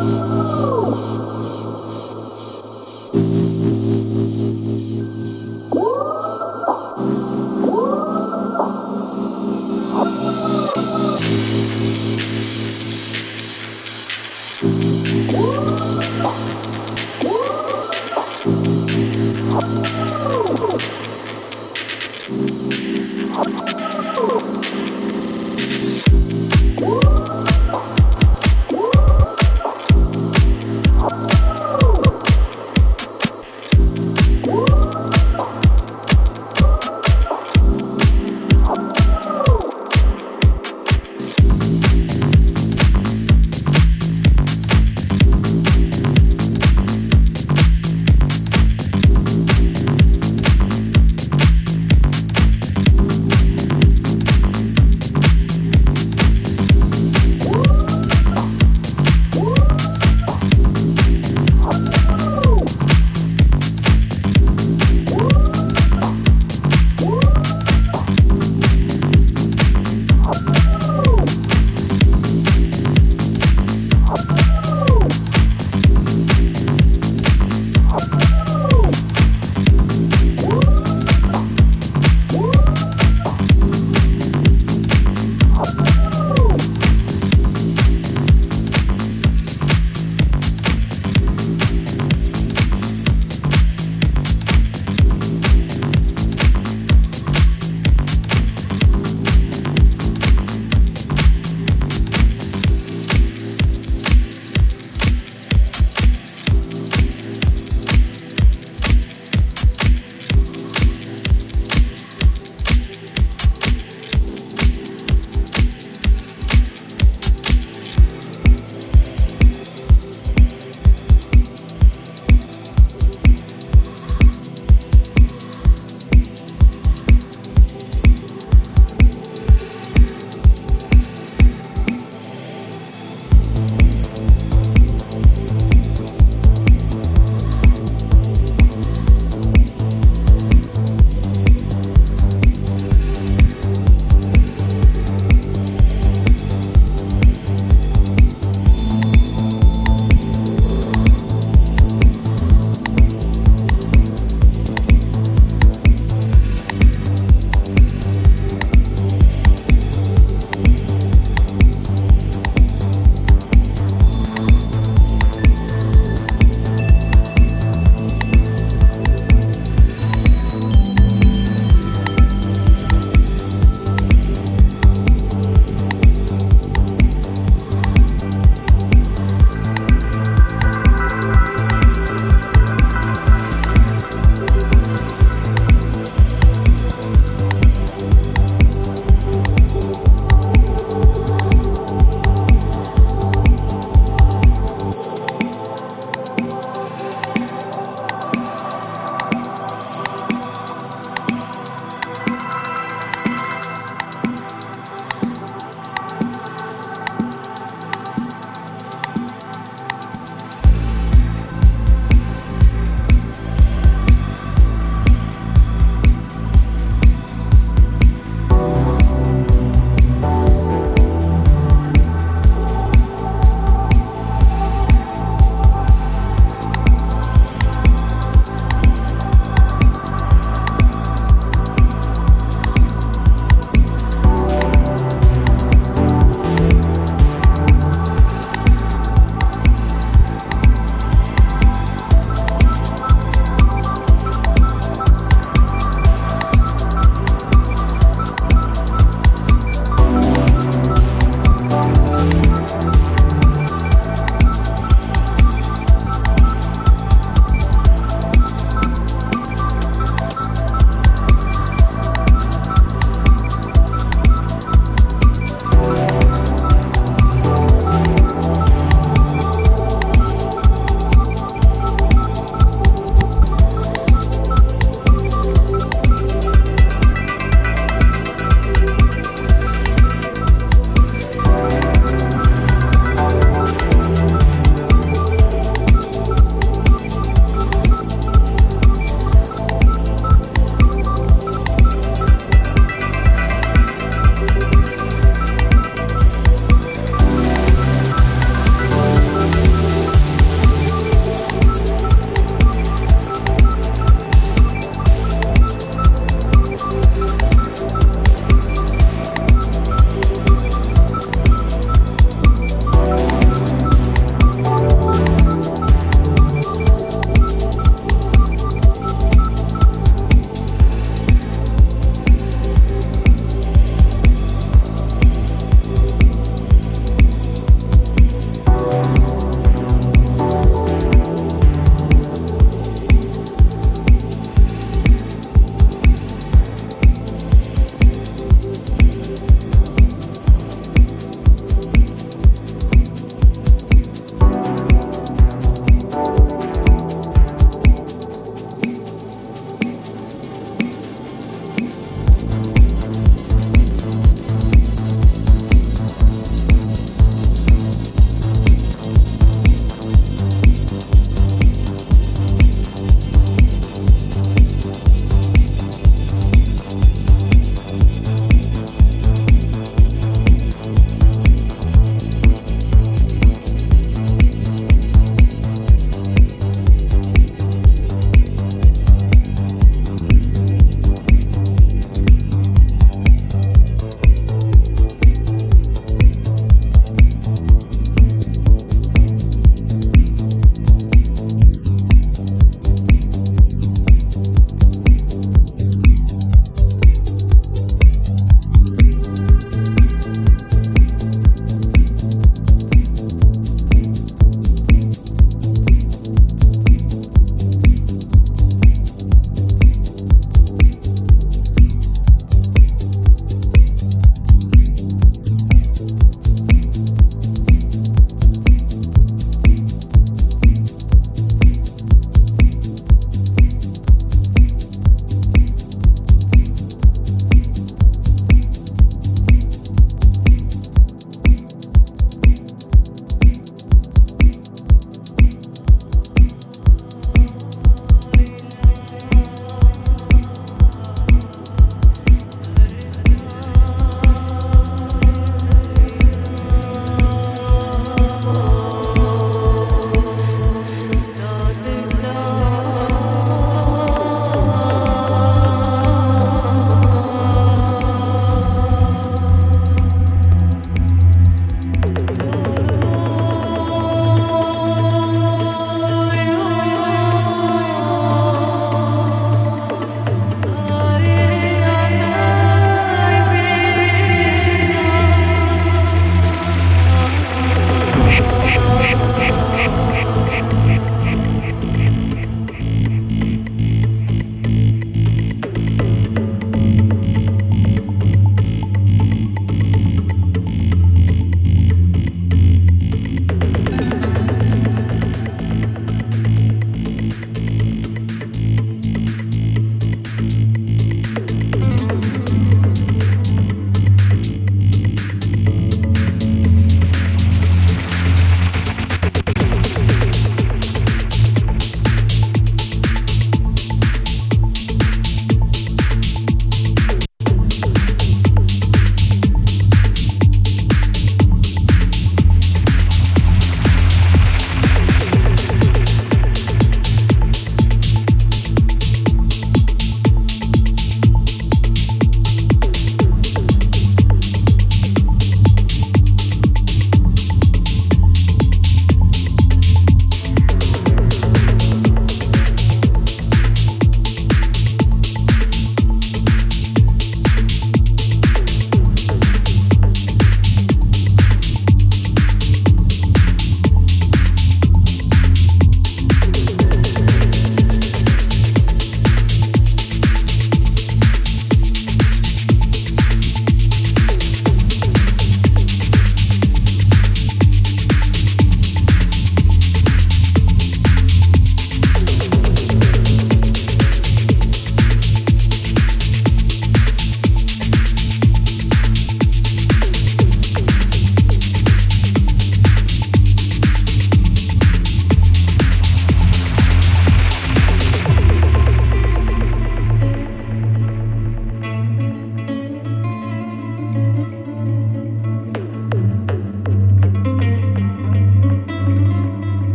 Oh!